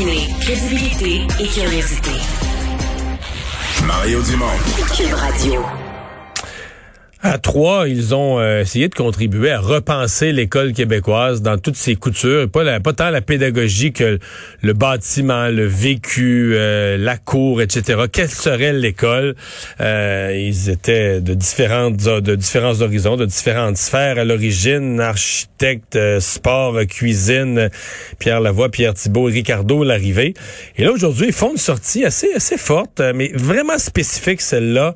combiner crédibilité et curiosité. Mario Dumont. Cube Radio. À trois, ils ont euh, essayé de contribuer à repenser l'école québécoise dans toutes ses coutures, pas, tant la pédagogie que le bâtiment, le vécu, euh, la cour, etc. Quelle serait l'école? Euh, Ils étaient de différents horizons, de différentes sphères à l'origine, architecte, sport, cuisine, Pierre Lavoie, Pierre Thibault, Ricardo l'arrivée. Et là aujourd'hui, ils font une sortie assez forte, mais vraiment spécifique celle-là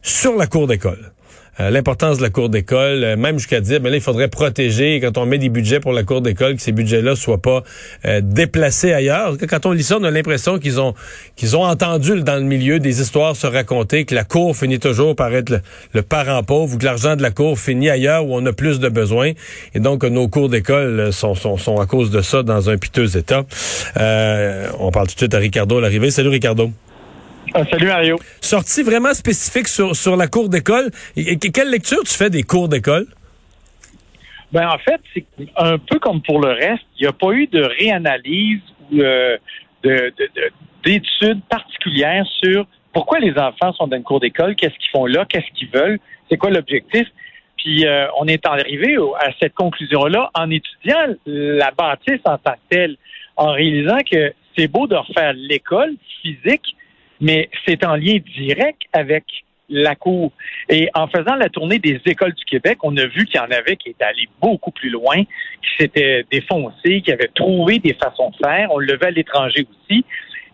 sur la cour d'école. Euh, l'importance de la cour d'école, euh, même jusqu'à dire, mais ben là, il faudrait protéger quand on met des budgets pour la cour d'école, que ces budgets-là soient pas euh, déplacés ailleurs. Quand on lit ça, on a l'impression qu'ils ont qu'ils ont entendu dans le milieu des histoires se raconter que la cour finit toujours par être le, parent pauvre ou que l'argent de la cour finit ailleurs où on a plus de besoins. Et donc, nos cours d'école sont, sont, sont à cause de ça dans un piteux état. on parle tout de suite à Ricardo à l'arrivée. Salut Ricardo. Ah, salut Mario. Sortie vraiment spécifique sur, sur la cour d'école. quelle lecture tu fais des cours d'école? Ben, en fait, c'est un peu comme pour le reste. Il n'y a pas eu de réanalyse ou euh, d'études particulières sur pourquoi les enfants sont dans une cour d'école, qu'est-ce qu'ils font là, qu'est-ce qu'ils veulent, c'est quoi l'objectif. Puis euh, on est arrivé à cette conclusion-là en étudiant la bâtisse en tant que telle, en réalisant que c'est beau de refaire l'école physique, mais c'est en lien direct avec la Cour. Et en faisant la tournée des écoles du Québec, on a vu qu'il y en avait qui étaient allés beaucoup plus loin, qui s'étaient défoncés, qui avaient trouvé des façons de faire. On le levait à l'étranger aussi.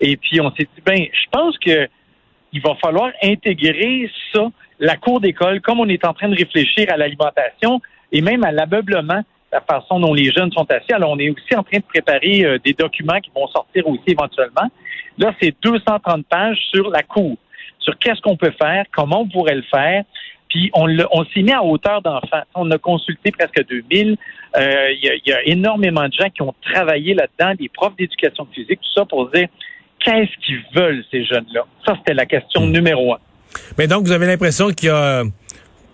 Et puis, on s'est dit, ben, je pense que il va falloir intégrer ça, la cour d'école, comme on est en train de réfléchir à l'alimentation et même à l'ameublement, la façon dont les jeunes sont assis. Alors, on est aussi en train de préparer euh, des documents qui vont sortir aussi éventuellement. Là, c'est 230 pages sur la cour, sur qu'est-ce qu'on peut faire, comment on pourrait le faire. Puis on, on s'est mis à hauteur d'enfants. On a consulté presque 2000. Euh, il y, a énormément de gens qui ont travaillé là-dedans, des profs d'éducation physique, tout ça pour dire qu'est-ce qu'ils veulent ces jeunes-là? Ça, c'était la question hmm. numéro un. Mais donc, vous avez l'impression qu'il y a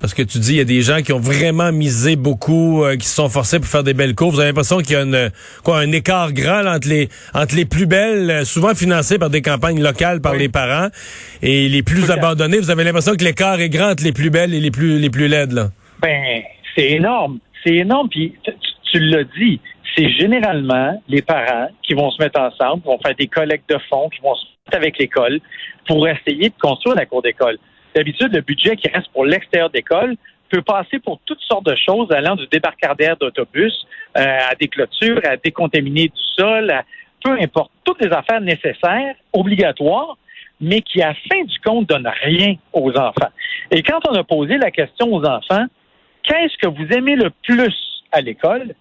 parce que tu dis, il y a des gens qui ont vraiment misé beaucoup, euh, qui se sont forcés pour faire des belles cours. Vous avez l'impression qu'il y a une, quoi, un écart grand entre les, entre les plus belles, euh, souvent financées par des campagnes locales par les parents, et les plus abandonnées. Vous avez l'impression que l'écart est grand entre les plus belles et les plus, les plus laides, là. Ben, c'est énorme. C'est énorme. Puis, tu, tu l'as dit, c'est généralement les parents qui vont se mettre ensemble, vont faire des collectes de fonds, qui vont se mettre avec l'école pour essayer de construire la cour d'école. D'habitude, le budget qui reste pour l'extérieur d'école peut passer pour toutes sortes de choses, allant du débarcadère d'autobus euh, à des clôtures, à décontaminer du sol, à, peu importe, toutes les affaires nécessaires, obligatoires, mais qui, à fin du compte, donnent rien aux enfants. Et quand on a posé la question aux enfants, qu'est-ce que vous aimez le plus à l'école?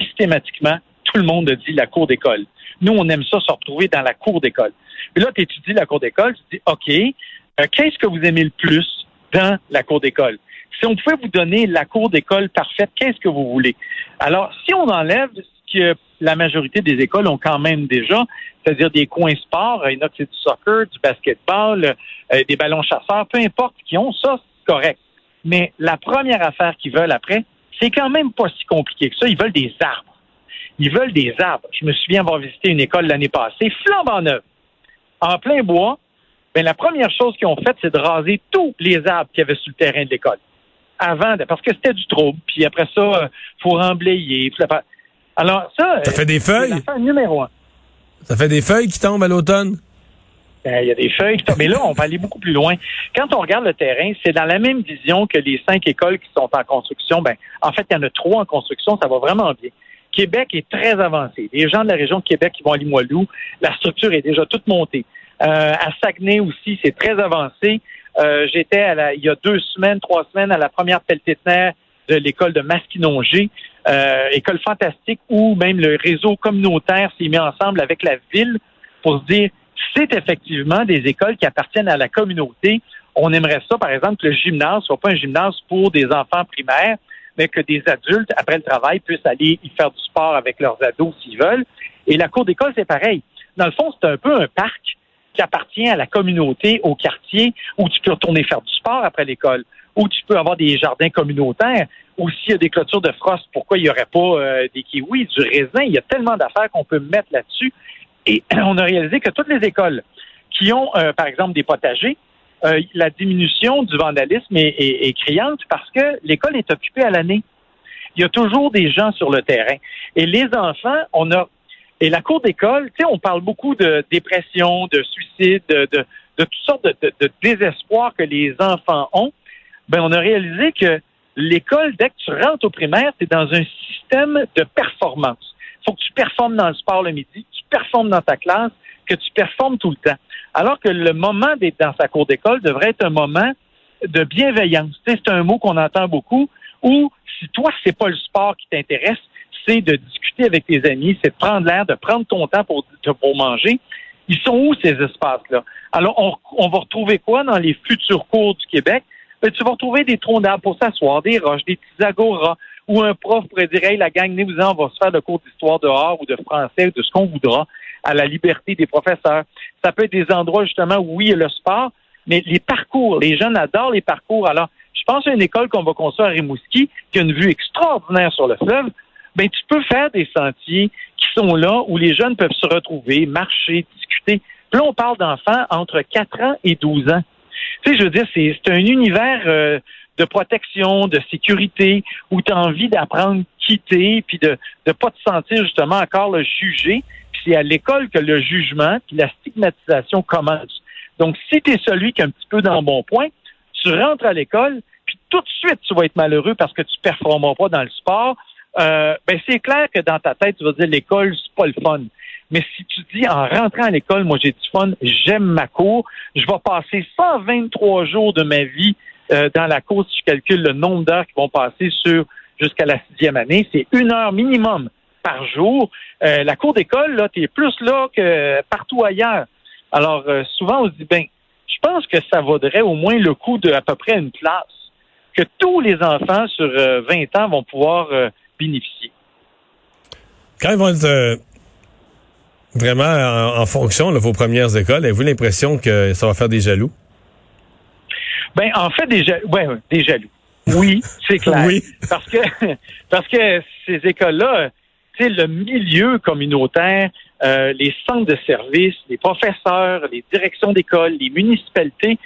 Systématiquement, tout le monde a dit la cour d'école. Nous, on aime ça se retrouver dans la cour d'école. Et là, tu étudies la cour d'école, tu dis, OK, euh, qu'est-ce que vous aimez le plus dans la cour d'école? Si on pouvait vous donner la cour d'école parfaite, qu'est-ce que vous voulez? Alors, si on enlève ce que la majorité des écoles ont quand même déjà, c'est-à-dire des coins sport, il y en a c'est du soccer, du basketball, euh, des ballons chasseurs, peu importe qui ont ça, c'est correct. Mais la première affaire qu'ils veulent après, c'est quand même pas si compliqué que ça. Ils veulent des arbres. Ils veulent des arbres. Je me souviens avoir visité une école l'année passée, flambant neuve, en plein bois, ben, la première chose qu'ils ont faite, c'est de raser tous les arbres qu'il y avait sur le terrain de l'école. Avant, parce que c'était du trouble. Puis après ça, il euh, faut remblayer. Alors, ça. Ça fait des feuilles? C'est numéro un. Ça fait des feuilles qui tombent à l'automne? Ben, il y a des feuilles qui tombent. Mais là, on va aller beaucoup plus loin. Quand on regarde le terrain, c'est dans la même vision que les cinq écoles qui sont en construction. Ben, en fait, il y en a trois en construction. Ça va vraiment bien. Québec est très avancé. Les gens de la région de Québec qui vont à Limoilou, la structure est déjà toute montée. Euh, à Saguenay aussi, c'est très avancé. Euh, j'étais il y a deux semaines, trois semaines, à la première pelletinaire de l'école de Masquinongé, euh, école fantastique où même le réseau communautaire s'est mis ensemble avec la ville pour se dire c'est effectivement des écoles qui appartiennent à la communauté. On aimerait ça, par exemple, que le gymnase soit pas un gymnase pour des enfants primaires, mais que des adultes, après le travail, puissent aller y faire du sport avec leurs ados s'ils veulent. Et la cour d'école, c'est pareil. Dans le fond, c'est un peu un parc qui appartient à la communauté, au quartier, où tu peux retourner faire du sport après l'école, où tu peux avoir des jardins communautaires, ou s'il y a des clôtures de frost, pourquoi il n'y aurait pas euh, des kiwis, du raisin? Il y a tellement d'affaires qu'on peut mettre là-dessus. Et on a réalisé que toutes les écoles qui ont, euh, par exemple, des potagers, euh, la diminution du vandalisme est, criante parce que l'école est occupée à l'année. Il y a toujours des gens sur le terrain. Et les enfants, on a et la cour d'école, tu sais, on parle beaucoup de dépression, de suicide, de, de, de toutes sortes de, de, désespoir que les enfants ont. Ben, on a réalisé que l'école, dès que tu rentres au primaire, tu es dans un système de performance. Il faut que tu performes dans le sport le midi, tu performes dans ta classe, que tu performes tout le temps. Alors que le moment d'être dans sa cour d'école devrait être un moment de bienveillance. C'est un mot qu'on entend beaucoup, où si toi, c'est pas le sport qui t'intéresse, de discuter avec tes amis, c'est de prendre l'air, de prendre ton temps pour, pour manger. Ils sont où ces espaces-là? Alors, on, on, va retrouver quoi dans les futurs cours du Québec? Ben, tu vas retrouver des troncs d'arbres pour s'asseoir, des roches, des petits agoras, où un prof pourrait dire, hey, la gang, venez vous on va se faire le cours d'histoire dehors ou de français ou de ce qu'on voudra à la liberté des professeurs. Ça peut être des endroits, justement, où oui, il y a le sport, mais les parcours, les jeunes adorent les parcours. Alors, je pense à une école qu'on va construire à Rimouski, qui a une vue extraordinaire sur le fleuve, ben tu peux faire des sentiers qui sont là où les jeunes peuvent se retrouver, marcher, discuter. Puis là, on parle d'enfants entre 4 ans et 12 ans. Tu sais, je veux dire, c'est un univers euh, de protection, de sécurité, où tu as envie d'apprendre quitter, puis de ne pas te sentir justement encore le jugé. Puis c'est à l'école que le jugement, puis la stigmatisation commence. Donc, si tu es celui qui est un petit peu dans le bon point, tu rentres à l'école, puis tout de suite, tu vas être malheureux parce que tu ne performeras pas dans le sport, euh, ben c'est clair que dans ta tête, tu vas dire l'école, c'est pas le fun. Mais si tu dis en rentrant à l'école, moi j'ai du fun, j'aime ma cour, je vais passer 123 jours de ma vie euh, dans la cour si je calcule le nombre d'heures qui vont passer sur jusqu'à la sixième année, c'est une heure minimum par jour. Euh, la cour d'école, là, tu es plus là que partout ailleurs. Alors souvent on se dit ben, je pense que ça vaudrait au moins le coût de à peu près une classe. Que tous les enfants sur 20 ans vont pouvoir bénéficier. Quand ils vont être euh, vraiment en, fonction de vos premières écoles, avez-vous l'impression que ça va faire des jaloux? Ben, en fait, des, ouais, des jaloux. Oui, c'est clair. oui. Parce que, parce que ces écoles-là, c'est le milieu communautaire, euh, les centres de services, les professeurs, les directions d'école, les municipalités,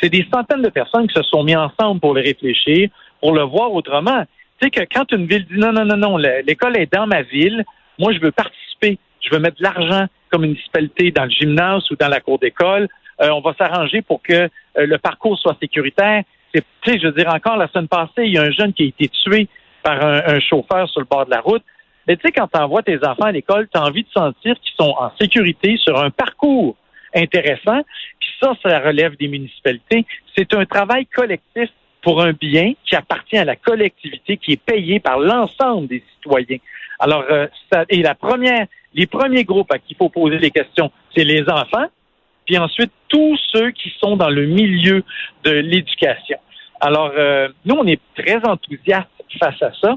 c'est des centaines de personnes qui se sont mis ensemble pour le réfléchir, pour le voir autrement. Tu sais que quand une ville dit non, non, non, non, l'école est dans ma ville, moi, je veux participer, je veux mettre de l'argent comme municipalité dans le gymnase ou dans la cour d'école, euh, on va s'arranger pour que euh, le parcours soit sécuritaire. Tu sais, je veux dire, encore la semaine passée, il y a un jeune qui a été tué par un, chauffeur sur le bord de la route. Mais tu sais, quand tu envoies tes enfants à l'école, tu as envie de sentir qu'ils sont en sécurité sur un parcours intéressant. Puis ça, ça relève des municipalités. C'est un travail collectif pour un bien qui appartient à la collectivité, qui est payé par l'ensemble des citoyens. Alors, euh, ça, et la première, les premiers groupes à qui il faut poser les questions, c'est les enfants, puis ensuite tous ceux qui sont dans le milieu de l'éducation. Alors, euh, nous, on est très enthousiastes face à ça.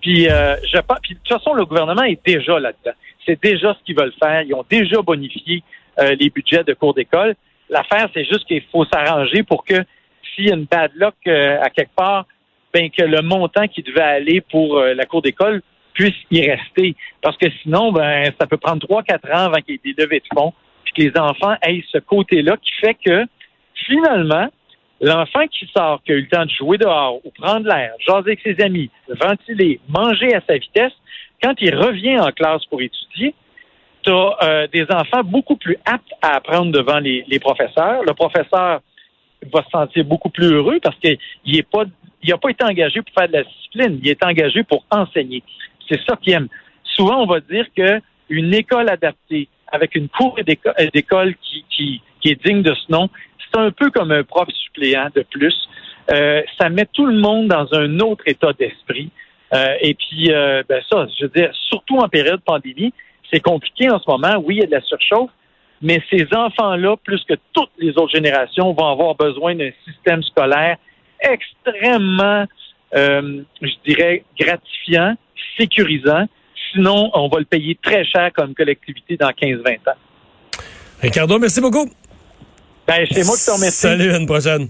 Puis, euh, je puis de toute façon, le gouvernement est déjà là-dedans. C'est déjà ce qu'ils veulent faire. Ils ont déjà bonifié euh, les budgets de cours d'école. L'affaire, c'est juste qu'il faut s'arranger pour que s'il y a une bad luck euh, à quelque part, ben que le montant qui devait aller pour euh, la cour d'école puisse y rester. Parce que sinon, ben, ça peut prendre trois, quatre ans avant qu'il y ait des levées de fonds, puis que les enfants aient ce côté-là qui fait que finalement, l'enfant qui sort, qui a eu le temps de jouer dehors ou prendre l'air, jaser avec ses amis, ventiler, manger à sa vitesse, quand il revient en classe pour étudier, tu as euh, des enfants beaucoup plus aptes à apprendre devant les, les professeurs. Le professeur va se sentir beaucoup plus heureux parce qu'il n'est pas, il n'a pas été engagé pour faire de la discipline, il est engagé pour enseigner. C'est ça qu'il aime. Souvent, on va dire que une école adaptée avec une cour d'école qui, qui, qui est digne de ce nom, c'est un peu comme un prof suppléant de plus. Euh, ça met tout le monde dans un autre état d'esprit. Euh, et puis, euh, ben ça, je veux dire, surtout en période de pandémie, c'est compliqué en ce moment. Oui, il y a de la surchauffe, mais ces enfants-là, plus que toutes les autres générations, vont avoir besoin d'un système scolaire extrêmement, euh, je dirais, gratifiant, sécurisant. Sinon, on va le payer très cher comme collectivité dans 15-20 ans. Ricardo, merci beaucoup. Ben, c'est moi qui te remercie. Salut, à une prochaine.